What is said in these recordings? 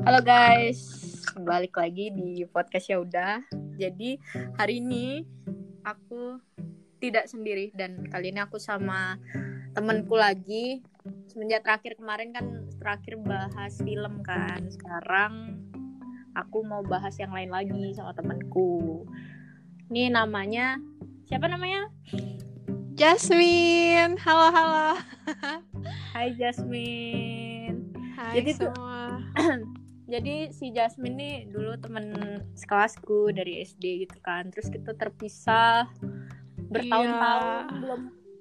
Halo guys, balik lagi di podcast ya udah. Jadi hari ini aku tidak sendiri dan kali ini aku sama temenku lagi. Semenjak terakhir kemarin kan terakhir bahas film kan. Sekarang aku mau bahas yang lain lagi sama temenku. Ini namanya siapa namanya? Jasmine. Halo, halo. Hai Jasmine. Hai Jadi tuh- semua. jadi si Jasmine nih dulu temen sekelasku dari SD gitu kan terus kita terpisah bertahun-tahun Iya. belum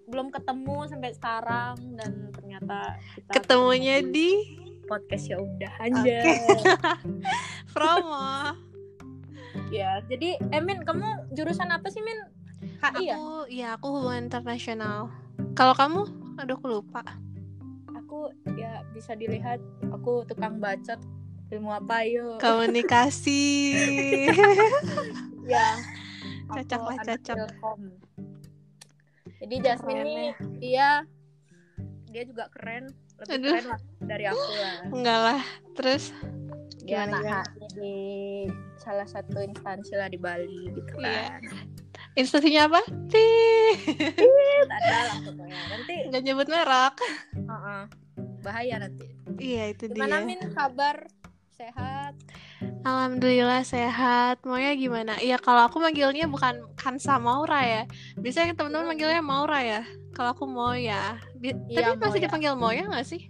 belum ketemu sampai sekarang dan ternyata kita Ketemunya ketemu di podcast ya udah aja promo. ya jadi Emin kamu jurusan apa sih Min HI ya Aku, ya aku hubungan internasional. Kalau kamu? Aduh, aku lupa. aku ya bisa dilihat aku tukang bacot ilmu apa yuk Komunikasi. ya Cocok lah, cocok. Jadi Jasmine Keren nih ya. dia dia juga keren lebih Aduh. keren lah dari aku lah Enggak lah. Terus dia Gimana, HI di salah satu instansi lah di Bali gitu Iya. kan instansinya apa? Tih. ada lah pokoknya nanti Enggak nyebut merek. uh-uh, bahaya nanti Iya, itu gimana dia. Min kabar sehat Alhamdulillah sehat. Maunya gimana? Iya, kalau aku manggilnya bukan Kansa Maura ya. Biasanya teman-teman manggilnya Maura ya. Kalau aku Moya. Bi- Iya, Tapi masih Moya. dipanggil Moya nggak sih?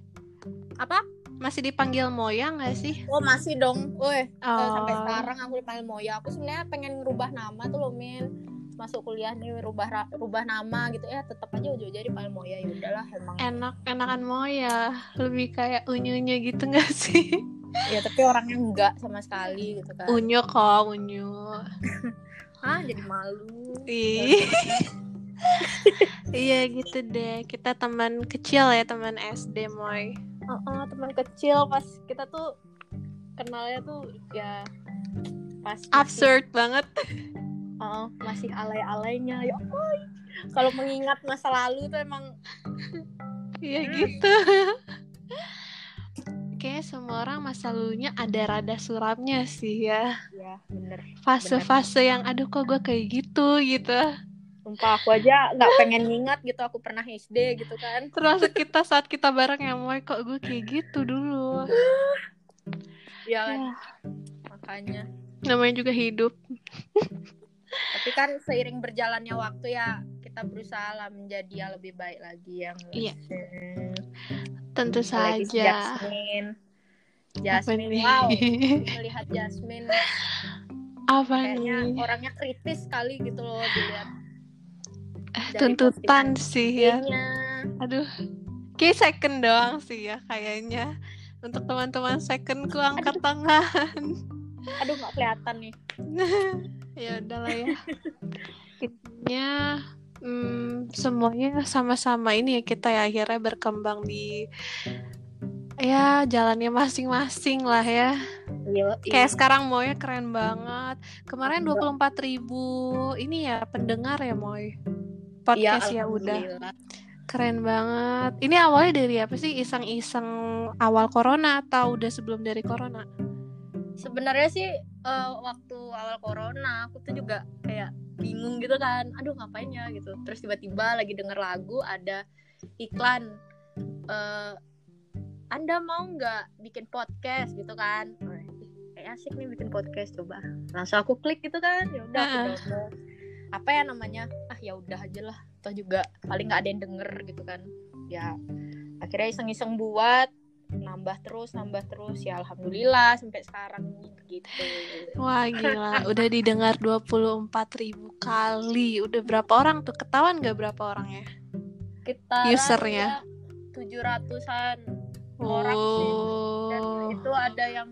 apa Masih dipanggil Moya nggak sih? oh masih dong Woi Oh. sampai sekarang aku dipanggil Moya aku sebenarnya pengen ngerubah nama tuh loh Min masuk kuliah nih rubah rubah nama gitu ya tetap aja ujung-ujungnya dipanggil Moya ya udahlah emang Enak, enakan Moya. Lebih kayak unyu-unyu gitu nggak sih? Ya tapi orangnya enggak sama sekali gitu kan Unyu kok, unyu. ah jadi malu iya gitu deh. Kita teman kecil ya, teman SD Moy. Heeh, teman kecil pas kita tuh kenalnya tuh ya pas masih- Absurd banget. Heeh, masih alay-alaynya ya ampun. kalau mengingat masa lalu tuh emang Iya Hmm. gitu. Kayaknya semua orang masa lalunya ada rada suramnya sih ya. ya bener Fase-fase yang aduh kok gue kayak gitu gitu. sumpah aku aja nggak pengen ngingat gitu aku pernah SD gitu kan Termasuk kita saat kita bareng yang mau kok gue kayak gitu dulu. ya kan Ya, makanya namanya juga hidup. tapi kan seiring berjalannya waktu ya kita berusaha lah menjadi yang lebih baik lagi yang Iya. Hmm, Tentu apalagi si saja. Jasmine Apa Jasmine nih? wow melihat Jasmine Apa kayaknya nih? orangnya kritis sekali gitu loh dilihat dari Tuntutan sih ya. Aduh. Kayak second doang sih ya kayaknya. Untuk teman-teman secondku angkat tangan. aduh nggak kelihatan nih ya udahlah ya intinya hmm, semuanya sama-sama ini ya kita ya akhirnya berkembang di ya jalannya masing-masing lah ya. Iya, kayak sekarang Moy keren banget. Kemarin 24.000 ribu ini ya pendengar ya Moy? Podcast ya udah. alhamdulillah. keren banget. Ini awalnya dari apa sih? Iseng-iseng awal corona atau udah sebelum dari corona sebenarnya sih eh, waktu awal corona aku tuh juga kayak bingung gitu kan. Aduh ngapain ya gitu. Terus tiba-tiba lagi denger lagu ada iklan eh anda mau nggak bikin podcast? gitu kan. Kayak asik nih bikin podcast coba. Langsung aku klik gitu kan. Ya udah aku download. Apa ya namanya? Ah ya udah aja lah. Toh juga paling nggak ada yang denger gitu kan. Ya akhirnya iseng-iseng buat nambah terus nambah terus ya alhamdulillah sampai sekarang begitu Wah gila, udah didengar 24.000 ribu kali. Udah berapa orang tuh? Ketahuan gak berapa orangnya? kita Usernya. tujuh ratusan Orang sih. dan Oh. itu ada yang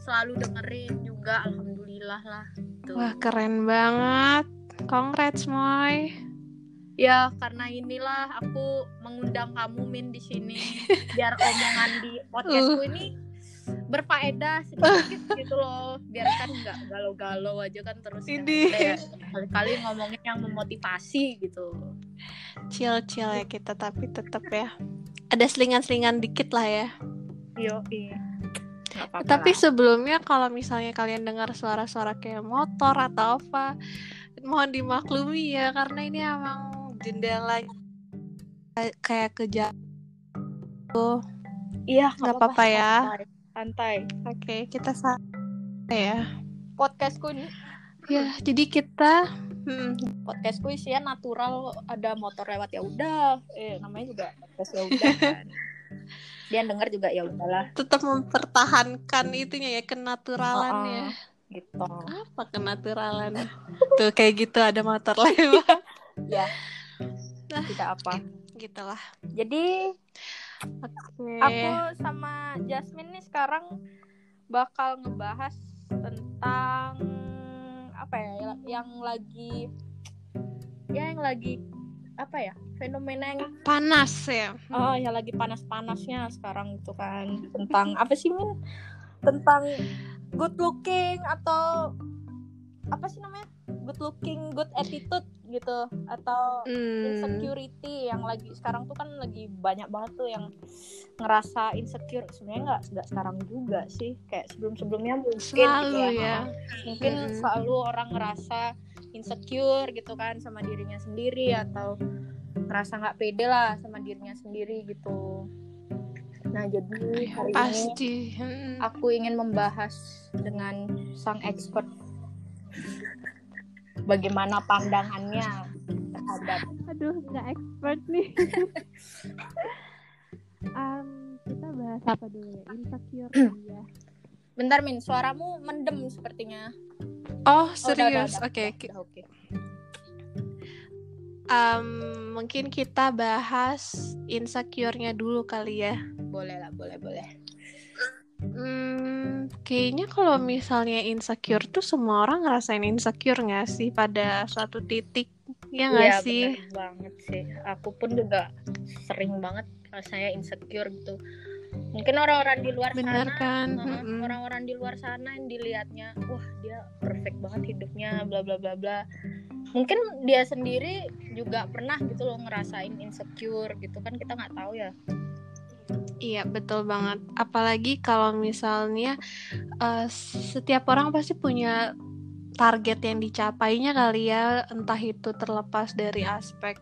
selalu dengerin juga alhamdulillah lah tuh Wah keren banget. Congrats Moy. Ya karena inilah aku mengundang kamu min di sini biar omongan di podcastku ini berfaedah sedikit gitu loh biar kan nggak galau-galau aja kan terus Ini. kayak kali-kali ngomongin yang memotivasi gitu Chill-chill ya kita tapi tetap ya. Ada selingan-selingan dikit lah ya. yo iya Tapi lah. sebelumnya kalau misalnya kalian dengar suara-suara kayak motor atau apa, mohon dimaklumi ya karena ini emang jendela kayak ke jauh. iya nggak apa-apa ya. santai. Oke, kita santai ya. podcastku ini Ya, jadi kita hmm, podcastku isinya natural ada motor lewat ya udah eh namanya juga podcast ya udah kan dia denger juga ya udahlah tetap mempertahankan itunya ya kenaturalannya. gitu Apa kenaturalan? Tuh kayak gitu ada motor lewat. ya Nah. tidak apa Gitulah. jadi Oke. aku sama Jasmine nih sekarang bakal ngebahas tentang apa ya yang lagi ya yang lagi apa ya fenomena yang panas ya. oh yang lagi panas-panasnya sekarang itu kan tentang apa sih Min tentang good looking atau apa sih namanya good looking good attitude gitu atau Hmm. insecurity yang lagi sekarang tuh kan lagi banyak banget tuh yang ngerasa insecure sebenarnya nggak nggak sekarang juga sih kayak sebelum sebelumnya mungkin Selalu gitu ya. mungkin Mm-mm. selalu orang ngerasa insecure gitu kan sama dirinya sendiri atau ngerasa nggak pede lah sama dirinya sendiri gitu nah jadi hari ini Pasti. Hmm. aku ingin membahas dengan sang expert bagaimana pandangannya terhadap Aduh, nggak expert nih. um, kita bahas apa dulu ya? Insecure ya. bentar min suaramu mendem sepertinya Oh, Oh, serius. Oke, udah, ki- udah, oke um, mungkin kita bahas insecure-nya dulu kali ya. boleh lah boleh boleh Hmm, kayaknya kalau misalnya insecure tuh semua orang ngerasain insecure nggak sih pada suatu titik? Ya nggak Iya, sih? bener banget sih aku pun juga sering banget rasanya insecure gitu mungkin orang-orang di luar Bener sana kan? Mm-mm. orang-orang di luar sana yang dilihatnya wah dia perfect banget hidupnya bla bla bla bla mungkin dia sendiri juga pernah gitu loh ngerasain insecure gitu kan kita nggak tahu ya Iya, betul banget. Apalagi kalau misalnya eh, setiap orang pasti punya target yang dicapainya kali ya, entah itu terlepas dari aspek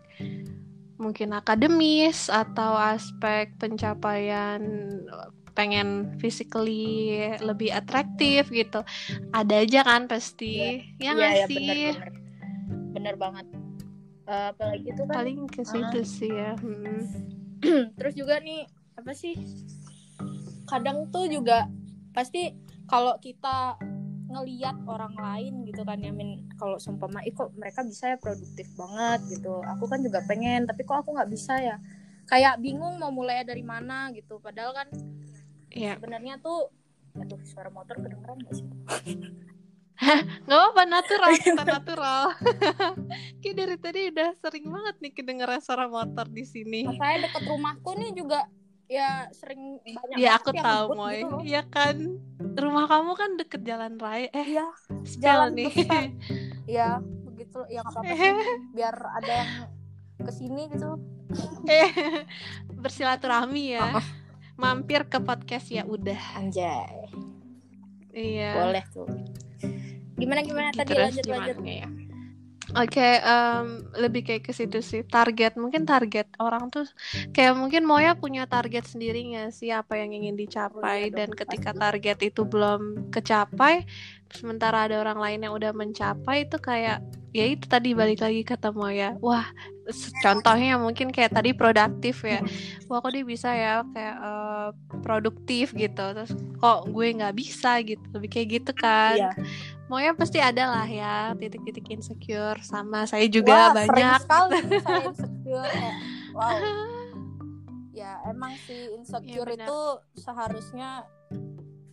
mungkin akademis atau aspek pencapaian eh, pengen physically lebih atraktif gitu. Ada aja kan pasti. Ya Iya, iya, sih? bener bener bener banget Eh, apalagi itu kan Paling ke situ sih ya. Mm. terus juga nih apa sih kadang tuh juga pasti kalau kita ngeliat orang lain gitu kan ya min kalau seumpama ih kok mereka bisa ya produktif banget gitu aku kan juga pengen tapi kok aku nggak bisa ya kayak bingung mau mulai dari mana gitu padahal kan Iya. sebenarnya tuh aduh suara motor kedengeran gak sih Gak apa-apa natural kita natural. Kayak dari tadi udah sering banget nih kedengeran suara motor di sini. saya deket rumahku nih juga ya sering banyak Ya aku yang tahu Moy. gitu loh. Iya kan. Rumah kamu kan deket jalan raya. Eh, iya spell jalan nih. besar. ya begitu ya nggak apa-apa sih biar ada yang ke sini gitu Eh, Bersilaturahmi ya. Oh. Mampir ke podcast ya udah. anjay Iya. boleh tuh gimana gimana tadi Terus lanjut lanjut ya? Oke, em, lebih kayak ke situ sih. Target, mungkin target orang tuh kayak mungkin Moya punya target sendiri nggak sih apa yang ingin dicapai dan ketika target itu belum kecapai, sementara ada orang lain yang udah mencapai itu kayak ya itu tadi balik lagi kata Moya. Wah, contohnya mungkin kayak tadi produktif ya. Wah, kok dia bisa ya kayak eh, produktif gitu. Terus kok gue nggak bisa gitu. Lebih kayak gitu kan. iya Moya pasti ada lah ya titik-titik insecure sama saya juga Wah, sering banyak. sekali saya insecure wow ya emang sih insecure Iya, benar. itu seharusnya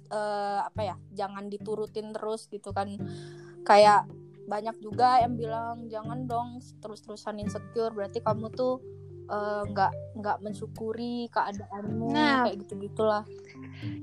eh, apa ya jangan diturutin terus gitu kan kayak banyak juga yang bilang jangan dong terus-terusan insecure berarti kamu tuh eh, nggak nggak mensyukuri keadaanmu Nah. kayak gitu gitulah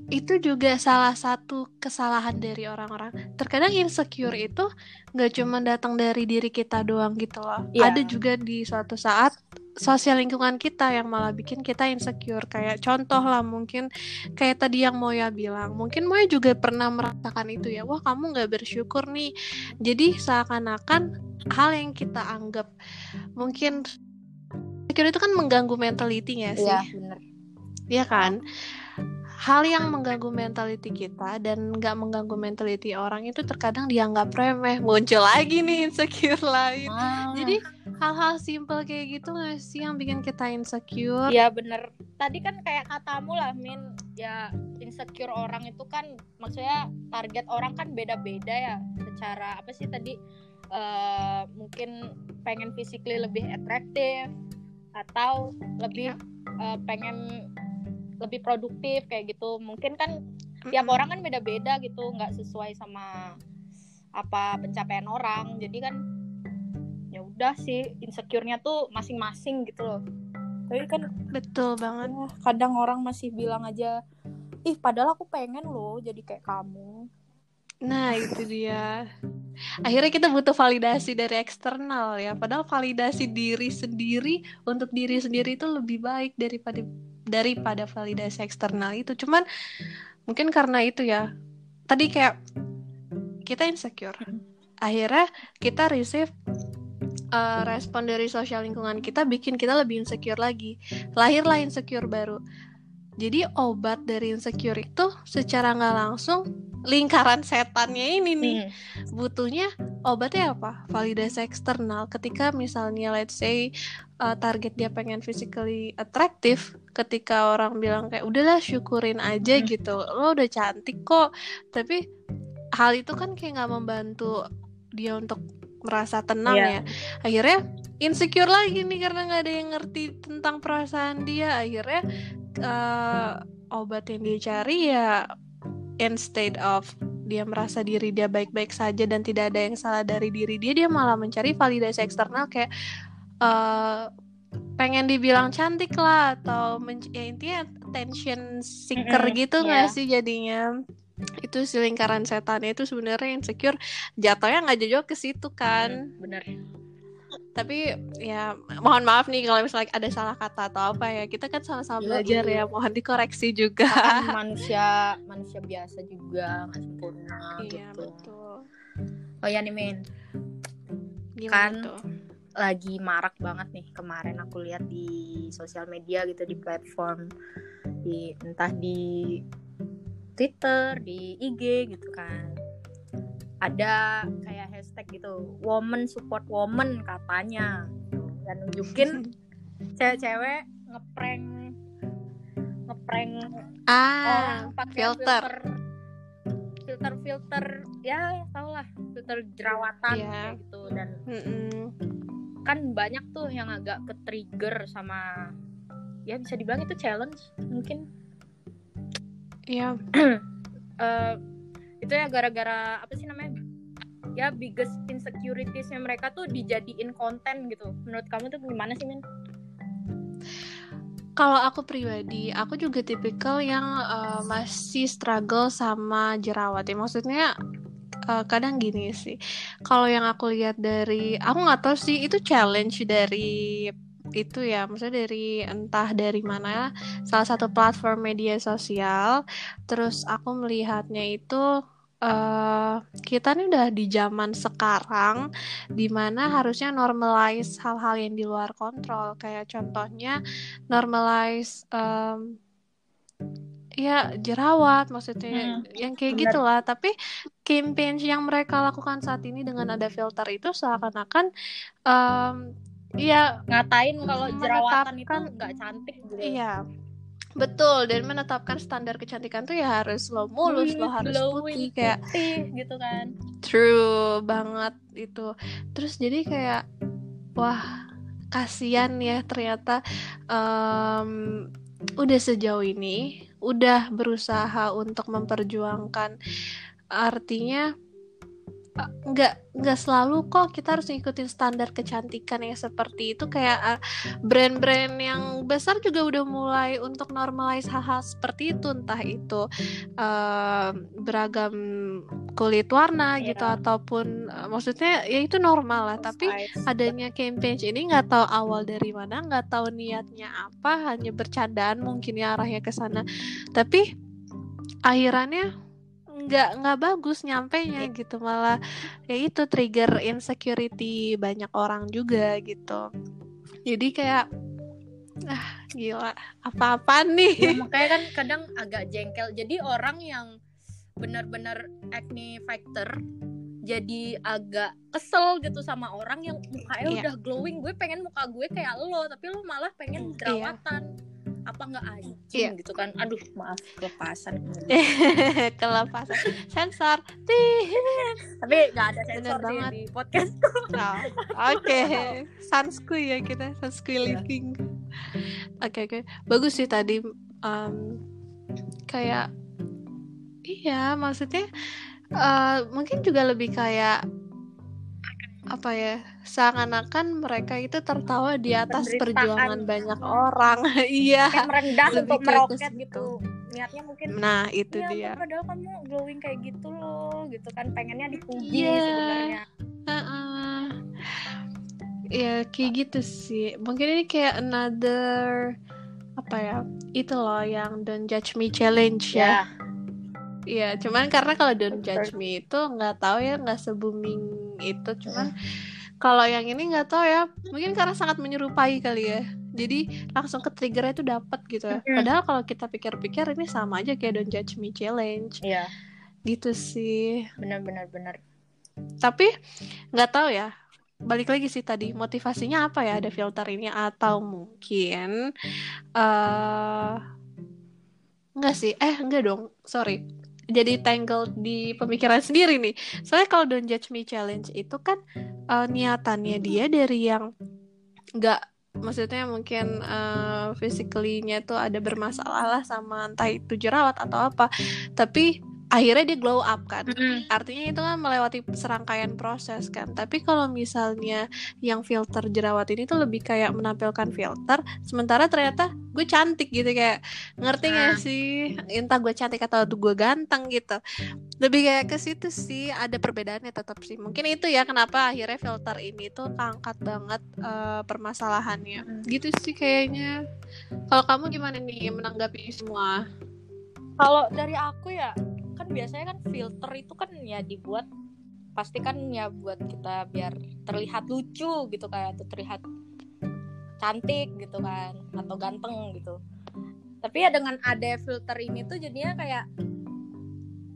Itu juga salah satu kesalahan dari orang-orang. Terkadang insecure itu nggak cuma datang dari diri kita doang gitu loh. Iya. Ada juga di suatu saat sosial lingkungan kita yang malah bikin kita insecure kayak contoh lah mungkin kayak tadi yang Moya bilang mungkin Moya juga pernah merasakan itu ya wah kamu nggak bersyukur nih jadi seakan-akan hal yang kita anggap mungkin insecure itu kan mengganggu mentality ya sih Iya, bener. Iya kan hal yang mengganggu mentality kita dan nggak mengganggu mentality orang itu terkadang dianggap remeh muncul lagi nih insecure lain Ah, jadi hal-hal simple kayak gitu nggak sih yang bikin kita insecure Iya bener. Tadi kan kayak katamu lah, Min. Ya insecure orang itu kan maksudnya target orang kan beda-beda ya. Secara apa sih tadi? eh mungkin pengen physically lebih atraktif atau lebih eh, pengen lebih produktif kayak gitu. Mungkin kan tiap orang kan beda-beda gitu, nggak sesuai sama apa pencapaian orang. Jadi kan ya udah sih insecure-nya tuh masing-masing gitu loh. Tapi kan betul banget ya, kadang orang masih bilang aja ih padahal aku pengen loh jadi kayak kamu nah itu dia akhirnya kita butuh validasi dari eksternal ya. Padahal validasi diri sendiri untuk diri sendiri itu lebih baik daripada daripada validasi eksternal itu. Cuman mungkin karena itu ya. Tadi kayak kita insecure. Akhirnya kita receive uh, respon dari sosial lingkungan kita bikin kita lebih insecure lagi. Lahirlah insecure baru. Jadi obat dari insecure itu secara nggak langsung lingkaran setannya ini nih Hmm. butuhnya obatnya apa? Validasi eksternal. Ketika misalnya let's say uh, target dia pengen physically attractive, ketika orang bilang kayak udahlah syukurin aja Hmm. gitu, lo udah cantik kok. Tapi hal itu kan kayak nggak membantu dia untuk merasa tenang Iya. ya. Akhirnya insecure lagi nih karena nggak ada yang ngerti tentang perasaan dia. Akhirnya uh, obat yang dia cari ya instead of dia merasa diri dia baik-baik saja dan tidak ada yang salah dari diri dia dia malah mencari validasi eksternal kayak eh, pengen dibilang cantik lah atau men- ya intinya attention seeker Mm-mm, gitu nggak iya. sih jadinya? Itu si lingkaran setannya itu sebenarnya insecure. Jatuhnya nggak jauh ke situ kan. Hmm, bener tapi ya mohon maaf nih kalau misalnya ada salah kata atau apa ya. Kita kan sama-sama Iya, belajar ya mohon dikoreksi juga. Kan manusia manusia biasa juga nggak sempurna iya gitu. betul. Oh ya nih Min. Gimana Kan tuh? lagi marak banget nih kemarin aku lihat di sosial media gitu di platform di entah di Twitter di IG gitu kan. Ada kayak gitu. Woman support woman katanya. Dan nunjukin cewek-cewek ngeprank ngeprank ah orang pakai filter. filter. Filter filter. Ya tau lah filter jerawatan kayak gitu. Dan mm-mm. kan banyak tuh yang agak ke trigger sama ya bisa dibilang itu challenge mungkin. Iya, Eh, itu ya gara-gara apa sih namanya ya biggest insecuritiesnya mereka tuh dijadiin konten gitu menurut kamu tuh gimana sih Min? kalau aku pribadi, aku juga tipikal yang eh, masih struggle sama jerawat ya. Maksudnya eh, kadang gini sih. Kalau yang aku lihat dari, aku nggak tahu sih itu challenge dari itu ya. Maksudnya dari entah dari mana salah satu platform media sosial. Terus aku melihatnya itu eh kita nih udah di zaman sekarang di mana harusnya normalize hal-hal yang di luar kontrol. Kayak contohnya normalize em, ya jerawat maksudnya Hmm, yang kayak benar. gitulah. Tapi campaign yang mereka lakukan saat ini dengan ada filter itu seakan-akan em, ya ngatain kalau jerawatan itu nggak cantik gitu. iya betul dan menetapkan standar kecantikan tuh ya harus lo mulus lo harus putih kayak putih gitu kan True banget itu. Terus jadi kayak wah kasihan ya ternyata em, udah sejauh ini udah berusaha untuk memperjuangkan artinya nggak nggak selalu kok kita harus ngikutin standar kecantikan yang seperti itu. Kayak uh, brand-brand yang besar juga udah mulai untuk normalize hal-hal seperti itu. Entah itu uh, beragam kulit warna Iya. gitu ataupun uh, maksudnya ya itu normal lah. Tapi adanya campaign ini nggak tahu awal dari mana nggak tahu niatnya apa hanya bercandaan mungkin ya arahnya ke sana. Tapi akhirannya nggak nggak bagus nyampe nya gitu malah ya itu trigger insecurity banyak orang juga gitu. Jadi kayak ah gila apa-apa Ya, nih makanya kan kadang agak jengkel. Jadi orang yang benar-benar acne factor jadi agak kesel gitu sama orang yang mukanya Iya. udah glowing. Gue pengen muka gue kayak lo tapi lo malah pengen Iya. jerawatan apa nggak anjing Iya. gitu kan aduh maaf kelepasan kelepasan sensor tapi nggak ada sensor banget. di podcast Oh, Oke, sunscreen ya kita sunscreen Iya. living. Oke oke, bagus sih tadi. em, kayak, iya maksudnya eh, mungkin juga lebih kayak apa ya? Seakan-akan mereka itu tertawa di atas perjuangan banyak orang. Iya. merendah Lebih untuk meroket situ. gitu niatnya mungkin Nah itu ya dia. padahal kamu glowing kayak gitu loh gitu kan pengennya dipuji Iya. sebenarnya Heeh. Ya kayak gitu sih. Mungkin ini kayak another apa ya? Itu loh yang don't judge me challenge ya. ya Iya, cuman karena kalau don't judge me itu nggak tahu ya nggak se booming itu. Cuman kalau yang ini nggak tahu ya. Mungkin karena sangat menyerupai kali ya. Jadi langsung ke triggernya itu dapat gitu ya. Padahal kalau kita pikir-pikir ini sama aja kayak don't judge me challenge. iya Gitu sih. benar-benar benar tapi nggak tahu ya balik lagi sih tadi motivasinya apa ya ada filter ini atau mungkin eh nggak sih eh enggak dong sorry jadi tangled di pemikiran sendiri nih. Soalnya kalau don't judge me challenge itu kan eh, niatannya dia dari yang nggak maksudnya mungkin eh physically-nya tuh ada bermasalah lah sama entah itu jerawat atau apa. Tapi akhirnya dia glow up kan. Artinya itu kan melewati serangkaian proses kan. Tapi kalau misalnya yang filter jerawat ini tuh lebih kayak menampilkan filter sementara ternyata gue cantik gitu kayak ngerti gak Ah. sih? Entah gue cantik atau gue ganteng gitu. Lebih kayak ke situ sih ada perbedaannya tetap sih. Mungkin itu ya kenapa akhirnya filter ini tuh angkat banget eh, permasalahannya. Hmm. gitu sih kayaknya. Kalau kamu gimana nih menanggapi semua? Kalau dari aku ya kan biasanya kan filter itu kan ya dibuat pasti kan ya buat kita biar terlihat lucu gitu kayak atau terlihat cantik gitu kan atau ganteng gitu. Tapi ya dengan ada filter ini tuh jadinya kayak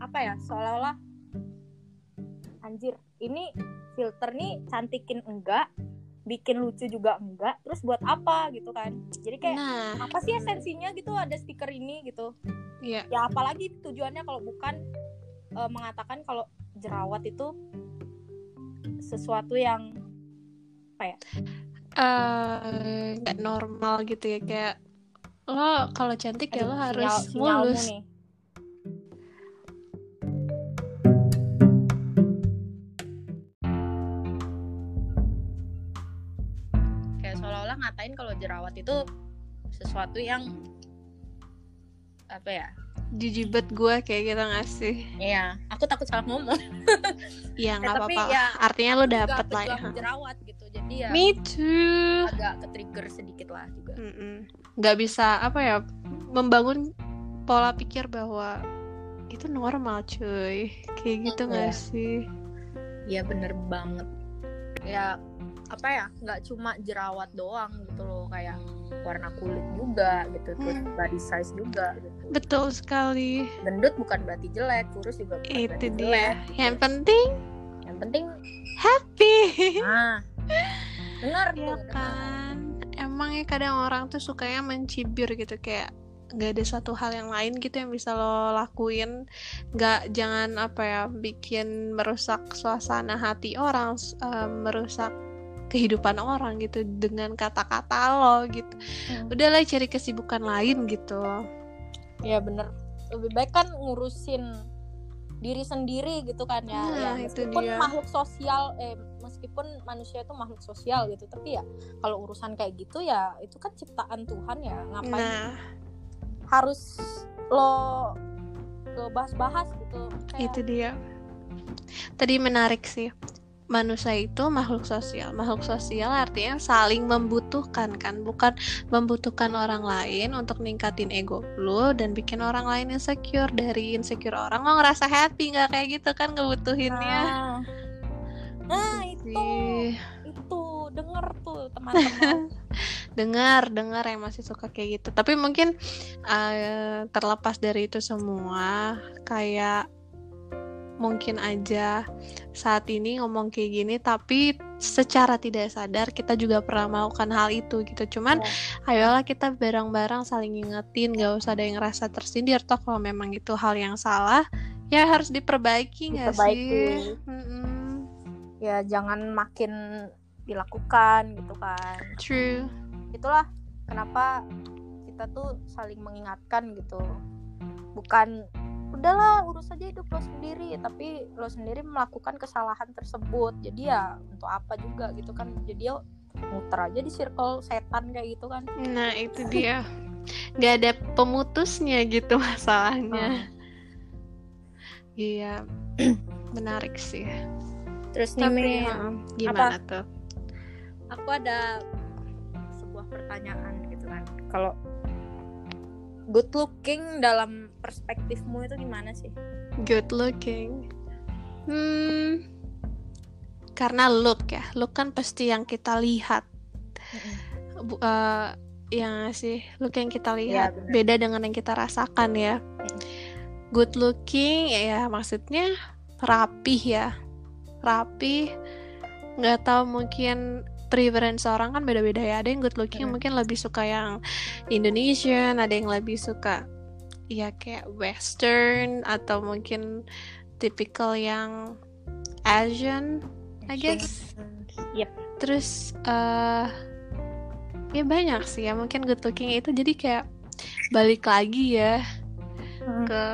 apa ya seolah-olah anjir ini filter nih cantikin enggak bikin lucu juga enggak terus buat apa gitu kan. Jadi kayak nah. apa sih esensinya gitu ada stiker ini gitu. Iya. Ya apalagi tujuannya kalau bukan eh, mengatakan kalau jerawat itu sesuatu yang eh nggak normal gitu ya kayak lo kalau cantik ya aduh, lo sinyal- harus sinyalmu mulus. nih. Jerawat itu sesuatu yang apa ya jijibet gue kayak gitu gak sih Iya, aku takut salah ngomong. ya nggak Eh, apa-apa ya, artinya lo dapet lah ya jerawat gitu. Jadi ya me too agak ke trigger sedikit lah juga. Mm-mm. nggak bisa apa ya membangun pola pikir bahwa itu normal cuy kayak gitu nggak Iya. sih Iya bener banget. Ya apa ya nggak cuma jerawat doang gitu loh kayak warna kulit juga gitu terus Hmm. body size juga gitu. Betul sekali. Gendut bukan berarti jelek kurus juga bukan itu berarti dia. jelek yang penting yang penting happy. Nah dengar tuh ya dengar. kan? Emang ya kadang orang tuh sukanya mencibir gitu kayak nggak ada satu hal yang lain gitu yang bisa lo lakuin. Nggak jangan apa ya bikin merusak suasana hati orang eh, merusak kehidupan orang gitu dengan kata-kata lo gitu Hmm. udahlah cari kesibukan lain gitu ya bener lebih baik kan ngurusin diri sendiri gitu kan ya, Nah, ya itu meskipun dia. makhluk sosial eh meskipun manusia itu makhluk sosial gitu tapi ya kalau urusan kayak gitu ya itu kan ciptaan Tuhan ya ngapain Nah, harus lo lo bahas-bahas gitu kayak itu dia. Tadi menarik sih. Manusia itu makhluk sosial. Makhluk sosial artinya saling membutuhkan kan, bukan membutuhkan orang lain untuk ningkatin ego lu dan bikin orang lain insecure. Dari insecure orang lo ngerasa happy. Nggak kayak gitu kan ngebutuhinnya. nah, nah itu. itu. Denger tuh teman-teman. Dengar dengar yang masih suka kayak gitu. Tapi mungkin eh, terlepas dari itu semua kayak mungkin aja saat ini ngomong kayak gini tapi secara tidak sadar kita juga pernah melakukan hal itu gitu. Cuman ayolah kita bareng-bareng saling ngingetin gak usah ada yang ngerasa tersindir toh kalau memang itu hal yang salah ya harus diperbaiki nggak sih? Ya jangan makin dilakukan gitu kan. True. Itulah kenapa kita tuh saling mengingatkan gitu. Bukan udahlah urus aja hidup lo sendiri. Tapi lo sendiri melakukan kesalahan tersebut. Jadi ya untuk apa juga gitu kan. Jadi ya muter aja di circle setan kayak gitu kan. Nah itu dia. Nggak ada pemutusnya gitu masalahnya. Iya menarik sih. terus nih Tapi gimana tuh? aku ada sebuah pertanyaan gitu kan. Kalau good looking dalam perspektifmu itu gimana sih Good looking. Hmm, karena look ya, look kan pasti yang kita lihat. Bu, eh, yang sih look yang kita lihat benar. beda dengan yang kita rasakan ya. Good looking ya maksudnya rapih ya, rapih. Nggak tahu mungkin preference orang kan beda-beda ya. Ada yang good looking Hmm. mungkin lebih suka yang Indonesian, ada yang lebih suka ya kayak Western atau mungkin tipikal yang Asian, I guess. Yep. Terus eh ya banyak sih ya mungkin good looking itu. Jadi kayak balik lagi ya ke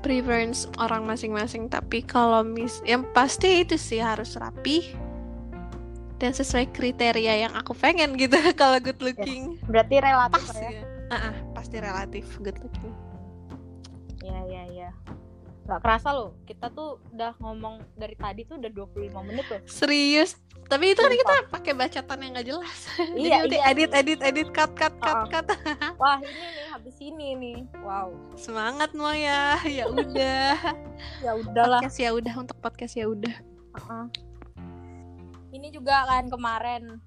preference orang masing-masing. Tapi kalau mis yang pasti itu sih harus rapi dan sesuai kriteria yang aku pengen gitu kalau good looking. Berarti relatif pas ya ya. Ah, ah, pasti relatif good looking ya ya ya nggak kerasa loh kita tuh udah ngomong dari tadi tuh udah 25 menit loh. Serius? Tapi itu kan kita pakai bacaan yang nggak jelas. Iya, jadi nanti iya. edit edit edit cut cut cut Oh. cut. Wah ini nih habis ini nih. Wow. Semangat mau ya ya udah. Ya udahlah. Podcast ya udah untuk podcast ya udah. Heeh. ini juga kan kemarin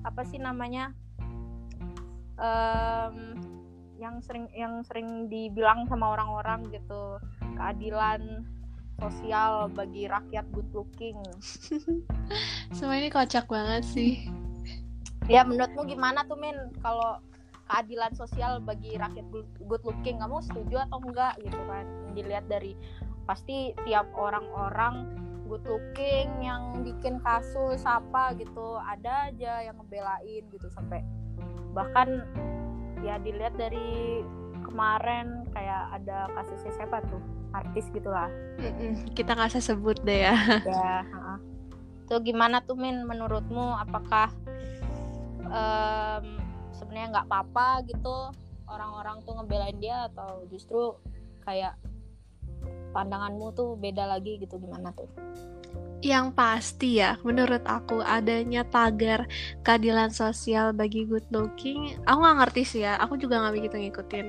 apa sih namanya Em, yang sering yang sering dibilang sama orang-orang gitu. Keadilan sosial bagi rakyat good looking. Semua ini kocak banget sih. Ya menurutmu gimana tuh Min? Kalau keadilan sosial bagi rakyat good- good looking kamu setuju atau enggak gitu kan? Dilihat dari pasti tiap orang-orang good looking yang bikin kasus apa gitu ada aja yang ngebelain gitu sampai bahkan ya dilihat dari kemarin kayak ada kasusnya siapa tuh? Artis gitulah Mm-mm, kita nggak usah sebut deh ya. Ya tuh gimana tuh Min menurutmu? Apakah em, sebenarnya nggak apa-apa gitu orang-orang tuh ngebelain dia atau justru kayak pandanganmu tuh beda lagi gitu? Gimana tuh yang pasti ya menurut aku adanya tagar keadilan sosial bagi good looking aku nggak ngerti sih ya aku juga nggak begitu ngikutin.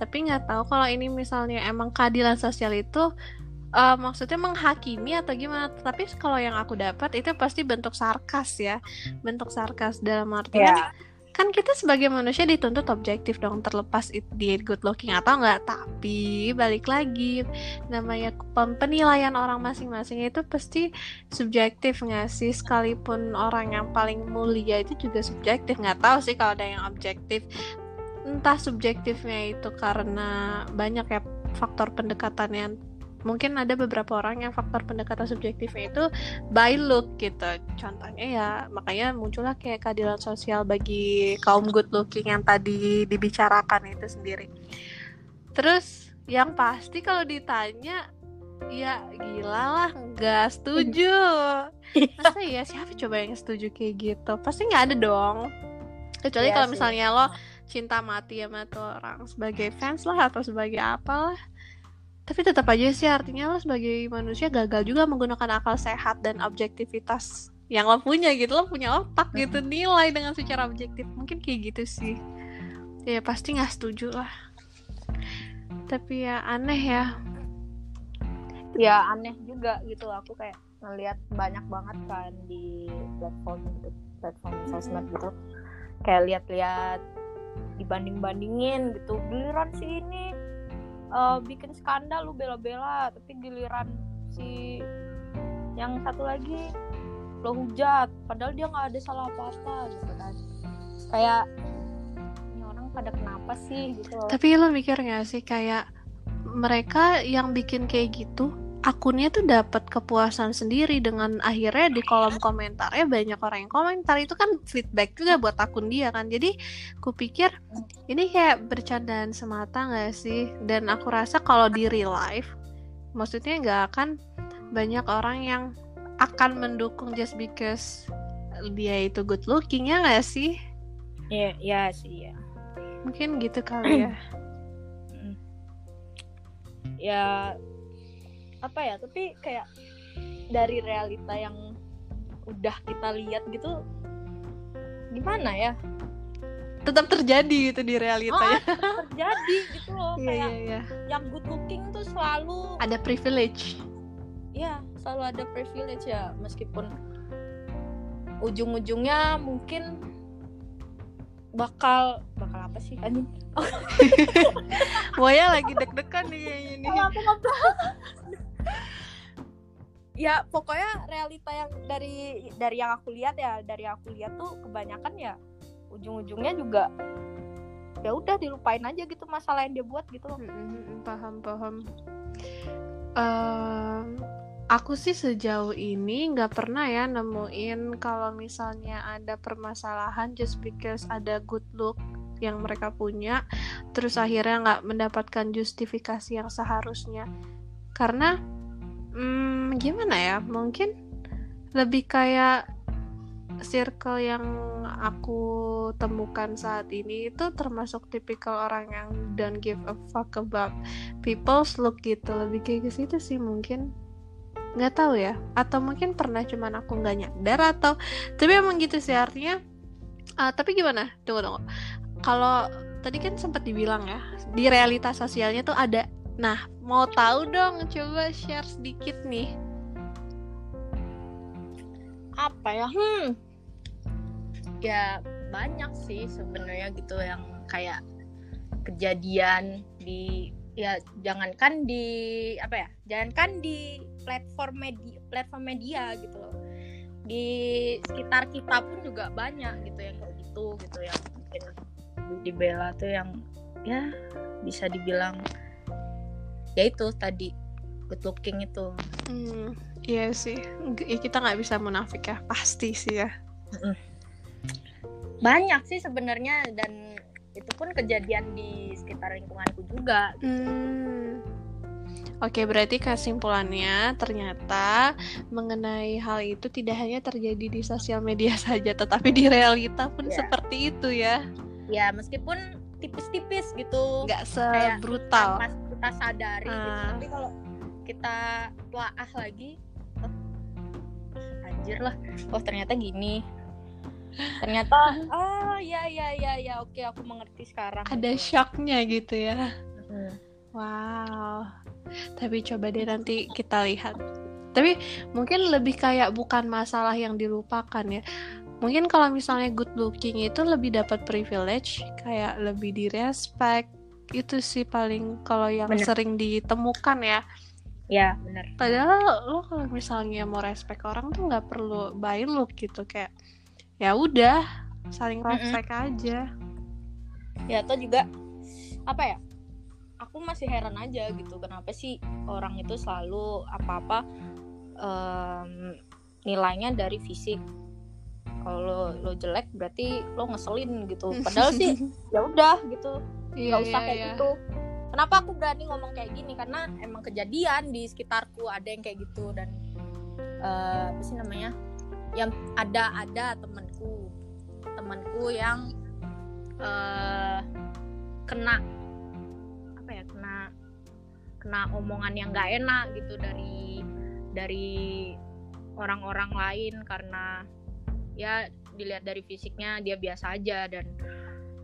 Tapi nggak tahu kalau ini misalnya emang keadilan sosial itu eh, maksudnya menghakimi atau gimana. Tapi kalau yang aku dapat itu pasti bentuk sarkas ya. Bentuk sarkas dalam artian ya kan kita sebagai manusia dituntut objektif dong terlepas dia good looking atau enggak. Tapi balik lagi namanya penilaian orang masing-masing itu pasti subjektif nggak sih? Sekalipun orang yang paling mulia itu juga subjektif. Nggak tahu sih kalau ada yang objektif. Entah subjektifnya itu karena banyak ya faktor pendekatan yang mungkin ada beberapa orang yang faktor pendekatan subjektifnya itu by look gitu. Contohnya ya makanya muncullah kayak keadilan sosial bagi kaum good looking yang tadi dibicarakan itu sendiri. Terus yang pasti kalau ditanya ya gila lah nggak setuju. Masa ya siapa coba yang setuju kayak gitu? Pasti nggak ada dong. Kecuali Iya kalau misalnya lo cinta mati sama tuh orang sebagai fans lah atau sebagai apa lah tapi tetap aja sih artinya lo sebagai manusia gagal juga menggunakan akal sehat dan objektivitas yang lo punya gitu. Lo punya otak gitu nilai dengan secara objektif. Mungkin kayak gitu sih. Ya pasti nggak setuju lah. Tapi ya aneh ya. Ya aneh juga gitu aku kayak ngelihat banyak banget kan di platform gitu platform sosmed gitu. Kayak lihat-lihat dibanding-bandingin gitu. Giliran si ini eh, bikin skandal lu bela-bela tapi giliran si yang satu lagi lo hujat padahal dia nggak ada salah apa-apa gitu kan kayak ini orang pada kenapa sih gitu. Tapi lo mikir gak sih kayak mereka yang bikin kayak gitu akunnya tuh dapat kepuasan sendiri dengan akhirnya di kolom komentarnya banyak orang yang komentar. Itu kan feedback juga buat akun dia kan. Jadi kupikir ini kayak bercandaan semata gak sih? Dan aku rasa kalau di real life maksudnya nggak akan banyak orang yang akan mendukung just because dia itu good looking ya gak sih? Iya, iya sih ya. mungkin gitu kali ya. Ya apa ya tapi kayak dari realita yang udah kita lihat gitu gimana ya tetap terjadi gitu di realitanya terjadi gitu loh Iya kayak iya iya. yang good looking tuh selalu Ada privilege. ya selalu ada privilege ya meskipun ujung-ujungnya mungkin bakal bakal apa sih anjing Moya lagi deg-degan nih aku ngobrol. ya pokoknya realita yang dari dari yang aku lihat ya dari aku lihat tuh kebanyakan ya ujung-ujungnya juga ya udah dilupain aja gitu masalah yang dia buat gitu loh Paham paham. Em, aku sih sejauh ini nggak pernah ya nemuin kalau misalnya ada permasalahan just because ada good look yang mereka punya, terus akhirnya nggak mendapatkan justifikasi yang seharusnya. Karena hmm, gimana ya? Mungkin lebih kayak circle yang aku temukan saat ini itu termasuk tipikal orang yang don't give a fuck about people's look gitu. Lebih kayak ke situ sih mungkin. Nggak tahu ya. Atau mungkin pernah cuman aku nggak nyadar atau tapi emang gitu sih artinya. Ah, tapi gimana? Tunggu tunggu. Kalau tadi kan sempat dibilang ya di realitas sosialnya tuh ada nah mau tahu dong coba share sedikit nih. Apa ya? Hmm. Ya banyak sih sebenarnya gitu yang kayak kejadian di ya jangankan di apa ya? Jangankan di platform media platform media gitu loh. Di sekitar kita pun juga banyak gitu yang kayak gitu gitu yang mungkin dibela tuh yang ya bisa dibilang ya itu tadi good looking itu Hmm, iya sih. Ya kita nggak bisa munafik ya, pasti sih ya. banyak sih sebenarnya dan itu pun kejadian di sekitar lingkunganku juga Hmm. Oke, berarti kesimpulannya ternyata mengenai hal itu tidak hanya terjadi di sosial media saja, tetapi di realita pun Iya. seperti itu ya. ya meskipun tipis-tipis gitu Nggak Kayak sebrutal. tanpa kita sadari gitu Ah. tapi kalau kita telaah lagi oh, anjir lah oh ternyata gini ternyata oh ya ya ya ya oke aku mengerti sekarang Ada shocknya gitu ya. Hmm. Wow. Tapi coba deh nanti kita lihat. Tapi mungkin lebih kayak bukan masalah yang dilupakan ya. Mungkin kalau misalnya good looking itu lebih dapat privilege, kayak lebih di respect. Itu sih paling kalau yang Bener. sering ditemukan ya. ya benar Padahal lo kalau misalnya mau respect orang tuh nggak perlu by look gitu kayak ya udah saling respect aja. ya atau juga apa ya aku masih heran aja gitu kenapa sih orang itu selalu apa-apa em, nilainya dari fisik kalau lo jelek berarti lo ngeselin gitu padahal sih ya udah gitu Iya, nggak usah iya, kayak iya. gitu. Kenapa aku berani ngomong kayak gini? Karena emang kejadian di sekitarku ada yang kayak gitu. Dan uh, apa sih namanya? Yang ada ada temanku. Temanku yang uh, kena apa ya? Kena kena omongan yang gak enak gitu dari dari orang-orang lain. Karena ya dilihat dari fisiknya dia biasa aja. Dan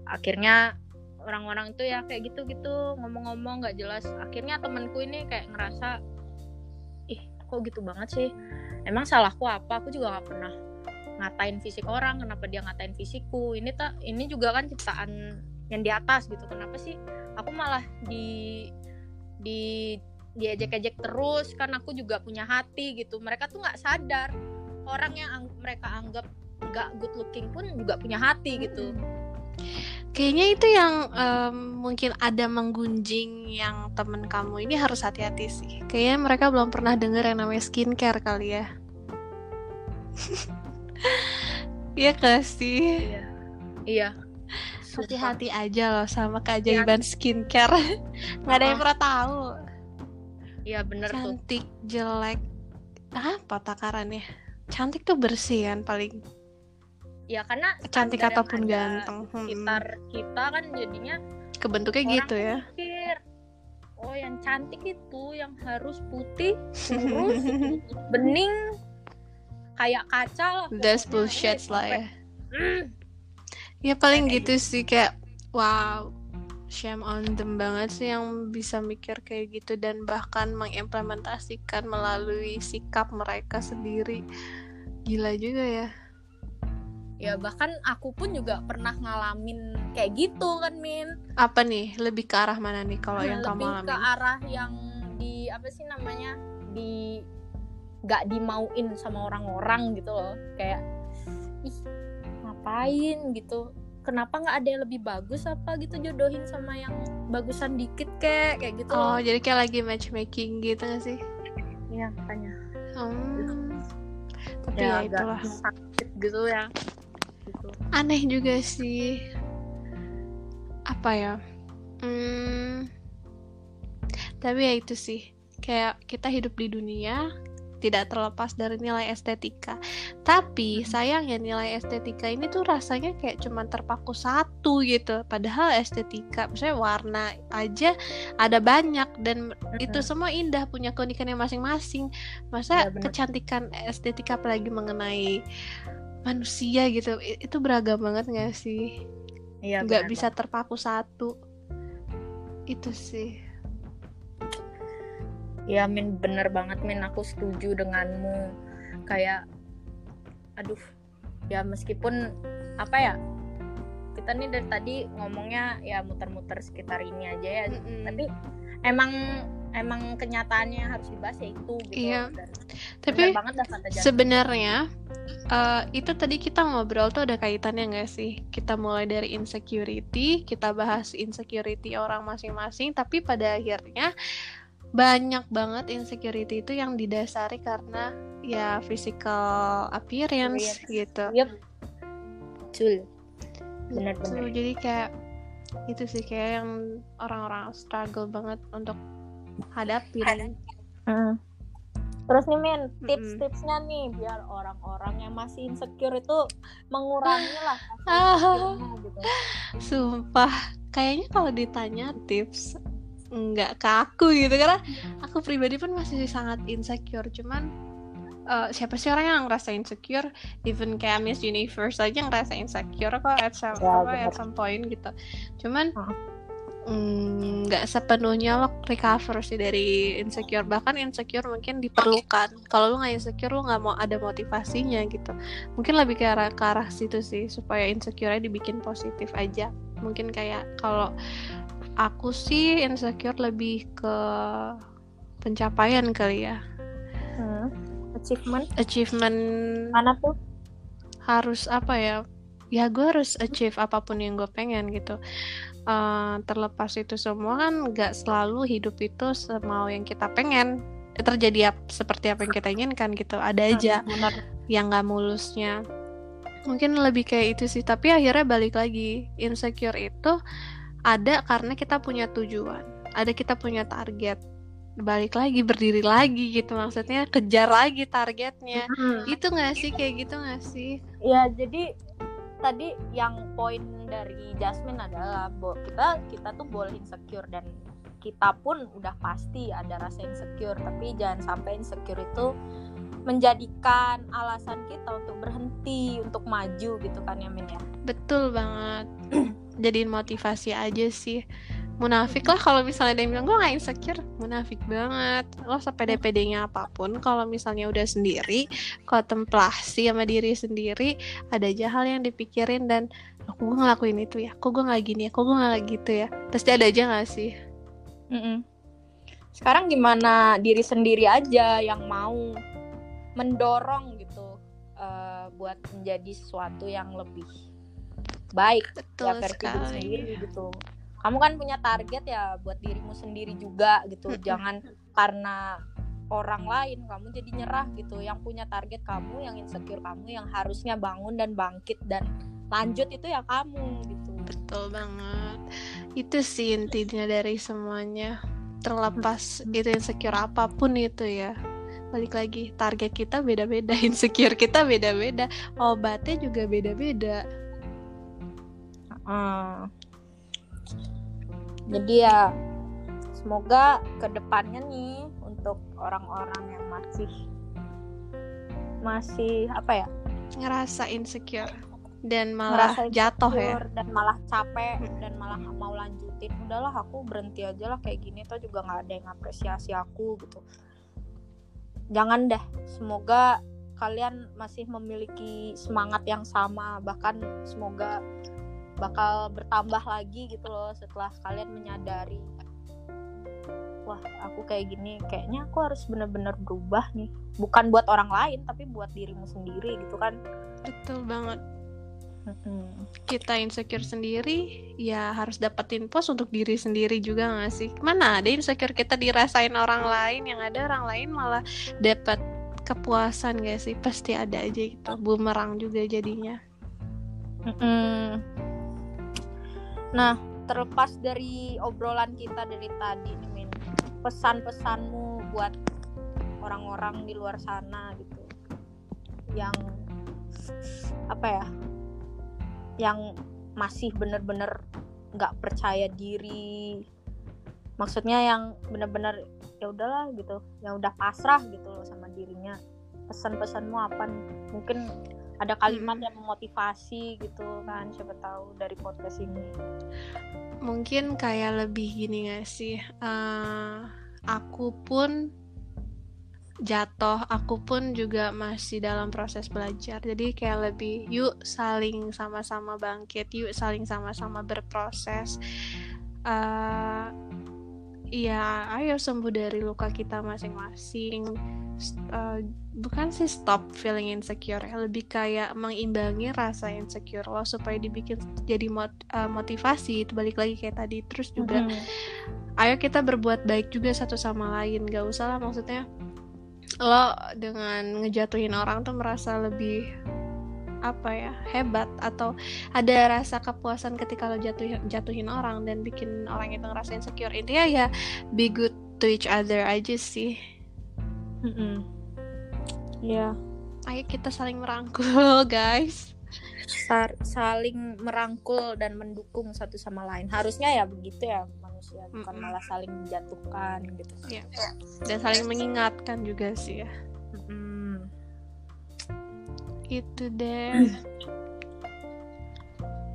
akhirnya orang-orang itu ya kayak gitu-gitu ngomong-ngomong nggak jelas. Akhirnya temanku ini kayak ngerasa ih kok gitu banget sih? Emang salahku apa? Aku juga nggak pernah ngatain fisik orang kenapa dia ngatain fisikku? Ini tak ini juga kan ciptaan yang di atas gitu. Kenapa sih aku malah di di diejek-ejek terus? Kan aku juga punya hati gitu. Mereka tuh nggak sadar. Orang yang ang mereka anggap nggak good looking pun juga punya hati gitu kayaknya itu yang um, mungkin ada menggunjing yang temen kamu ini harus hati-hati sih kayaknya mereka belum pernah dengar yang namanya skincare kali ya Iya gak sih? Iya. Iya. Hati-hati aja loh sama keajaiban ya. skincare. Nggak ada yang pernah tahu. Iya bener Cantik, tuh. Cantik, jelek. Apa takarannya? Cantik tuh bersih kan paling. Ya karena cantik ataupun ganteng. Hmm. Sekitar kita kan jadinya kebentuknya gitu ya. Pikir, oh yang cantik itu yang harus putih, kurus, bening, kayak kaca lah that's bullshit lah ya mm. ya paling gitu sih kayak wow shame on them banget sih yang bisa mikir kayak gitu dan bahkan mengimplementasikan melalui sikap mereka sendiri gila juga ya ya bahkan aku pun juga pernah ngalamin kayak gitu kan min. Apa nih? Lebih ke arah mana nih kalau nah, yang kamu alami? lebih ke arah yang di apa sih namanya? Di gak dimauin sama orang-orang gitu loh. Kayak ih ngapain? gitu. Kenapa nggak ada yang lebih bagus apa gitu jodohin sama yang bagusan dikit kayak kayak gitu oh loh. jadi kayak lagi matchmaking gitu gak sih? Iya makanya. Hmm. tapi ya, ya itulah. sakit gitu ya gitu. aneh juga sih apa ya hmm, tapi ya itu sih kayak kita hidup di dunia tidak terlepas dari nilai estetika. Tapi hmm. sayangnya nilai estetika ini tuh rasanya kayak cuma terpaku satu gitu. Padahal estetika, misalnya warna aja ada banyak dan hmm. itu semua indah punya keunikannya masing-masing. Masa ya, kecantikan estetika apalagi mengenai manusia gitu itu beragam banget gak sih? Iya. Gak bisa terpaku satu. Itu sih ya min bener banget min aku setuju denganmu kayak aduh ya meskipun apa ya kita nih dari tadi ngomongnya ya muter-muter sekitar ini aja ya mm -hmm. tapi emang emang kenyataannya harus dibahas ya itu gitu iya Dan tapi sebenarnya uh, itu tadi kita ngobrol tuh ada kaitannya nggak sih kita mulai dari insecurity kita bahas insecurity orang masing-masing tapi pada akhirnya banyak banget insecurity itu yang didasari karena ya physical appearance oh, gitu. Yep. Betul. Benar-benar. Jadi kayak itu sih kayak yang orang-orang struggle banget untuk hadapi. Hmm. Terus nih Min, tips-tipsnya nih biar orang-orang yang masih insecure itu mengurangi lah gitu. Sumpah, kayaknya kalau ditanya tips nggak ke aku gitu karena aku pribadi pun masih sangat insecure. Cuman uh, siapa sih orang yang ngerasa insecure? Even kayak Miss Universe aja ngerasa insecure kok at some, ya, apa, at some point gitu. Cuman mm, nggak mm, sepenuhnya lo recover sih dari insecure. Bahkan insecure mungkin diperlukan. Kalau lo nggak insecure lo nggak mau ada motivasinya gitu. Mungkin lebih ke arah ke arah situ sih supaya insecure dibikin positif aja. Mungkin kayak kalau aku sih insecure lebih ke pencapaian kali ya. Hmm. achievement? Achievement mana tuh? harus apa ya? Ya gue harus achieve apa pun yang gue pengen gitu uh, terlepas itu semua kan nggak selalu hidup itu semau yang kita pengen. Terjadi ap seperti apa yang kita inginkan gitu ada hmm, aja hmm, yang nggak mulusnya. Mungkin lebih kayak itu sih tapi akhirnya balik lagi insecure itu ada karena kita punya tujuan ada kita punya target. Balik lagi berdiri lagi gitu maksudnya kejar lagi targetnya. Hmm. itu nggak sih kayak gitu nggak sih? Ya jadi tadi yang poin dari Jasmine adalah kita kita tuh boleh insecure dan kita pun udah pasti ada rasa insecure. Tapi jangan sampai insecure itu menjadikan alasan kita untuk berhenti untuk maju gitu kan ya Min ya. betul banget. Jadiin motivasi aja sih munafik lah kalau misalnya ada yang bilang gue nggak insecure. Munafik banget. Lo sepede-pedenya apa pun kalau misalnya udah sendiri kontemplasi sama diri sendiri ada aja hal yang dipikirin dan aku gue ngelakuin itu ya? Kok gue nggak gini ya? Kok gue nggak gitu ya? Pasti ada aja nggak sih? Mm-mm. Sekarang gimana diri sendiri aja yang mau mendorong gitu eh, buat menjadi sesuatu yang lebih baik betul ya versi diri sekali. sendiri gitu. Kamu kan punya target ya buat dirimu sendiri juga gitu. Jangan karena orang lain kamu jadi nyerah gitu. Yang punya target kamu, yang insecure kamu, yang harusnya bangun dan bangkit dan lanjut itu ya kamu gitu. betul banget itu sih intinya dari semuanya terlepas itu insecure apa pun itu ya balik lagi target kita beda-beda insecure kita beda-beda obatnya juga beda-beda Hmm. Jadi ya semoga ke depannya nih untuk orang-orang yang masih masih apa ya? Ngerasa insecure dan malah jatuh ya. dan malah capek dan malah mau lanjutin. Udahlah aku berhenti aja lah kayak gini tuh juga nggak ada yang apresiasi aku gitu. Jangan deh semoga kalian masih memiliki semangat yang sama. Bahkan semoga bakal bertambah lagi gitu loh setelah kalian menyadari wah aku kayak gini kayaknya aku harus bener-bener berubah nih. Bukan buat orang lain tapi buat dirimu sendiri gitu kan. Betul banget. Mm-mm. kita insecure sendiri ya harus dapetin pos untuk diri sendiri juga gak sih? Mana ada insecure kita dirasain orang lain yang ada orang lain malah dapat kepuasan gak sih? Pasti ada aja gitu bumerang juga jadinya. Mm-mm. Nah, terlepas dari obrolan kita dari tadi Min, pesan-pesanmu buat orang-orang di luar sana gitu, yang apa ya, yang masih bener-bener nggak percaya diri, maksudnya yang bener-bener ya udahlah gitu, yang udah pasrah gitu loh sama dirinya. Pesan-pesanmu apa nih? Mungkin ada kalimat yang memotivasi gitu kan siapa tahu dari podcast ini. Mungkin kayak lebih gini gak sih? Eh, aku pun jatuh aku pun juga masih dalam proses belajar. Jadi kayak lebih yuk saling sama-sama bangkit yuk saling sama-sama berproses. Eh, Iya, ayo sembuh dari luka kita masing-masing. Eh, bukan sih stop feeling insecure, ya, lebih kayak mengimbangi rasa insecure lo supaya dibikin jadi mot- eh, motivasi. Itu balik lagi kayak tadi. Terus juga, ayo kita berbuat baik juga satu sama lain. Gak usah lah maksudnya lo dengan ngejatuhin orang tuh merasa lebih apa ya hebat atau ada rasa kepuasan ketika lo jatuhin jatuhin orang dan bikin orang itu ngerasa insecure intinya ya be good to each other aja sih Iya. ayo kita saling merangkul guys Sar- saling merangkul dan mendukung satu sama lain. Harusnya ya begitu ya manusia, bukan Mm-mm. malah saling menjatuhkan gitu. Iya. dan saling mengingatkan juga sih ya Mm-mm. itu deh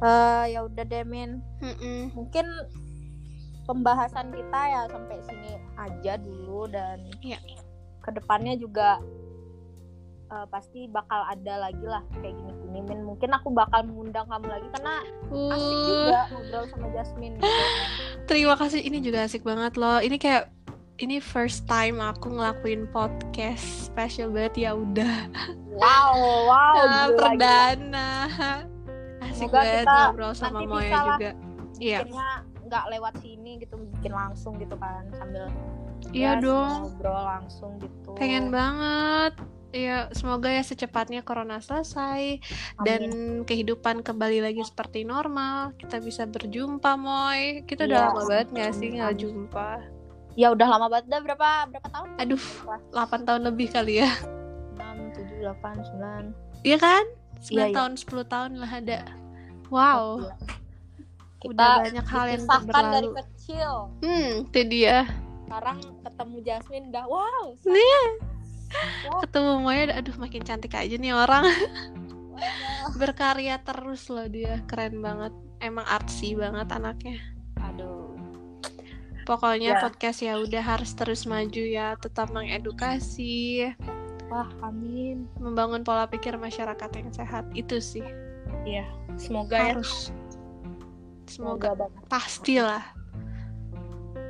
Eh, ya udah deh Min. Mm-mm. Mungkin pembahasan kita ya sampai sini aja dulu dan Iya. ke depannya juga eh, pasti bakal ada lagi lah kayak gini gini Min. Mungkin aku bakal mengundang kamu lagi karena asik Uh, juga ngobrol sama Jasmine. Gitu. terima kasih ini juga asik banget loh ini kayak ini first time aku ngelakuin podcast special banget ya udah Wow, wow. Ah, gila, gila. perdana asik Semoga banget kita ngobrol sama nanti Moya juga iya nggak lewat sini gitu bikin langsung gitu kan sambil iya ya, dong ngobrol langsung gitu pengen banget ya semoga ya secepatnya corona selesai dan kehidupan kembali lagi seperti normal. Kita bisa berjumpa moy. Kita udah Iya, lama banget nggak sih nggak amin. jumpa? Ya udah lama banget. Dah berapa berapa tahun? aduh Berapa? 8 tahun lebih kali ya. 6, 7, 8, 9 iya kan? 9 Iya, iya. tahun 10 tahun lah ada. Wow. Udah Kita banyak hal yang dipisahkan dari berlalu. kecil. Hmm itu dia. Sekarang ketemu Jasmine udah. Wow Nih. Ketemu Moya aduh makin cantik aja nih orang. Berkarya terus loh dia keren banget. Emang artsy banget anaknya. Aduh. Pokoknya Ya. podcast ya udah harus terus maju ya tetap mengedukasi. Wah amin. Membangun pola pikir masyarakat yang sehat itu sih. Semoga ya. Harus. Semoga. Semoga banget. Pastilah.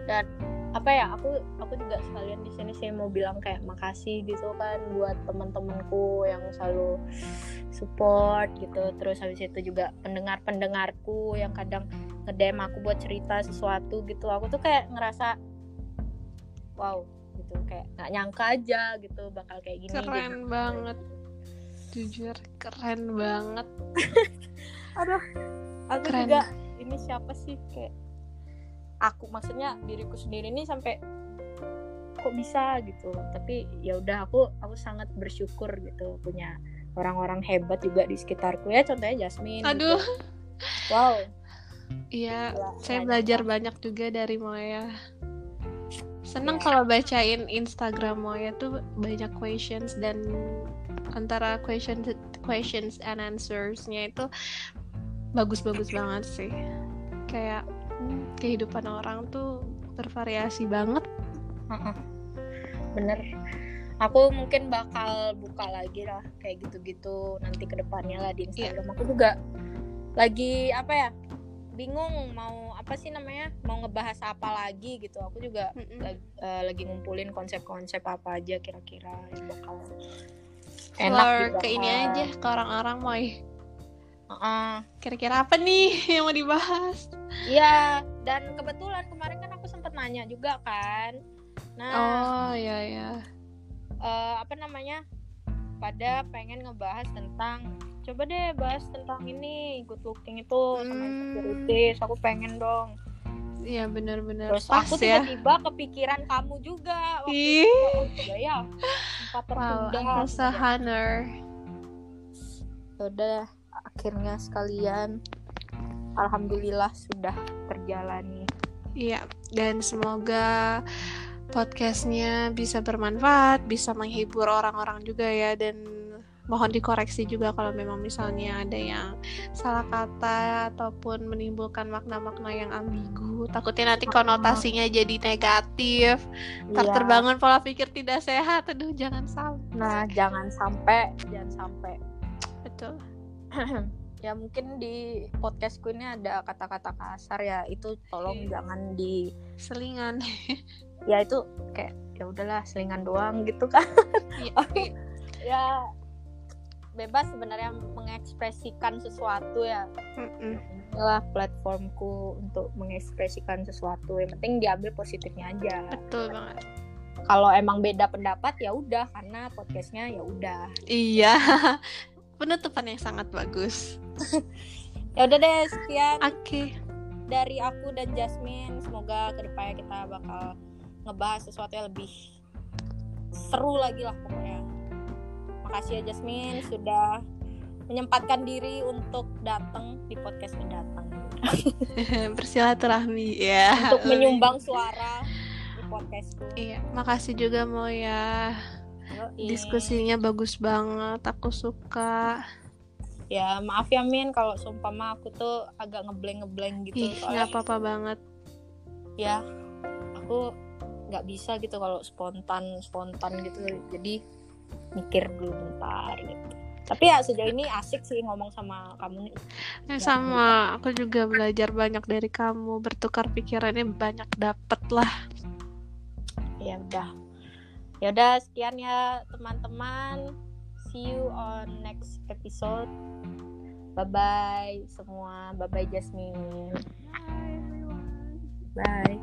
Dan apa ya aku aku juga sekalian di sini saya mau bilang kayak makasih gitu kan buat teman-temanku yang selalu support gitu. Terus habis itu juga pendengar pendengarku yang kadang ngedem aku buat cerita sesuatu gitu. Aku tuh kayak ngerasa wow gitu. Kayak nggak nyangka aja gitu bakal kayak gini keren gitu. banget. Jujur keren banget. Aduh aku Keren. juga ini siapa sih? Kayak aku maksudnya diriku sendiri ini sampai kok bisa gitu. Tapi ya udah aku aku sangat bersyukur gitu punya orang-orang hebat juga di sekitarku. Ya contohnya Jasmine aduh. Gitu. wow. Iya saya belajar banyak juga dari Moya. Seneng Ya. kalau bacain Instagram Moya tuh banyak questions dan antara questions questions and answersnya itu bagus-bagus banget sih. Kayak kehidupan orang tuh bervariasi banget. Bener. Aku mungkin bakal buka lagi lah kayak gitu-gitu nanti ke depannya lah di Iya. Instagram. Aku juga lagi apa ya bingung mau apa sih namanya mau ngebahas apa lagi gitu. Aku juga lagi, eh, lagi ngumpulin konsep-konsep apa aja kira-kira yang bakal Explore ke dibahas. ini aja ke orang-orang Moy Kira-kira apa nih yang mau dibahas? Iya, dan kebetulan kemarin kan aku sempat nanya juga kan. Nah, oh ya ya eh, apa namanya? Pada pengen ngebahas tentang coba deh bahas tentang ini good looking itu sama Hmm. insecurities. Aku pengen dong. Iya benar-benar. Terus pas aku ya. tiba-tiba kepikiran kamu juga waktu Ih. itu. Oh iya ya. Sempat wow tertunda honor Ya udah akhirnya sekalian alhamdulillah sudah terjalani Iya, dan semoga podcastnya bisa bermanfaat, bisa menghibur orang-orang juga ya, dan mohon dikoreksi juga kalau memang misalnya ada yang salah kata ataupun menimbulkan makna-makna yang ambigu. Takutnya nanti konotasinya jadi negatif, ntar Iya. terbangun pola pikir tidak sehat. Aduh, jangan sampai. nah jangan sampai jangan sampai Betul. Ya mungkin di podcastku ini ada kata-kata kasar ya itu tolong Iya. jangan di Selingan. ya itu kayak ya udahlah selingan doang gitu kan Iya. ya bebas sebenarnya mengekspresikan sesuatu ya Mm-mm. inilah platformku untuk mengekspresikan sesuatu yang penting diambil positifnya aja Betul banget. kalau emang beda pendapat ya udah karena podcastnya ya udah Iya. Penutupan yang sangat bagus. ya udah deh sekian Oke. dari aku dan Jasmine semoga ke depannya kita bakal ngebahas sesuatu yang lebih seru lagi lah pokoknya makasih ya Jasmine sudah menyempatkan diri untuk datang di podcast mendatang bersilaturahmi ya untuk menyumbang suara di podcastku iya makasih juga mau ya. Diskusinya bagus banget aku suka. Ya maaf ya Min kalau seumpama aku tuh agak ngebleng ngebleng gitu ih nggak apa-apa banget. Ya aku nggak bisa gitu kalau spontan spontan gitu. Jadi mikir dulu bentar gitu. Tapi ya sejauh ini asik sih ngomong sama kamu nih. Ya, sama. Aku juga belajar banyak dari kamu. Bertukar pikirannya banyak dapet lah. Ya udah ya udah sekian ya teman-teman. See you on next episode. Bye bye semua bye bye Jasmine bye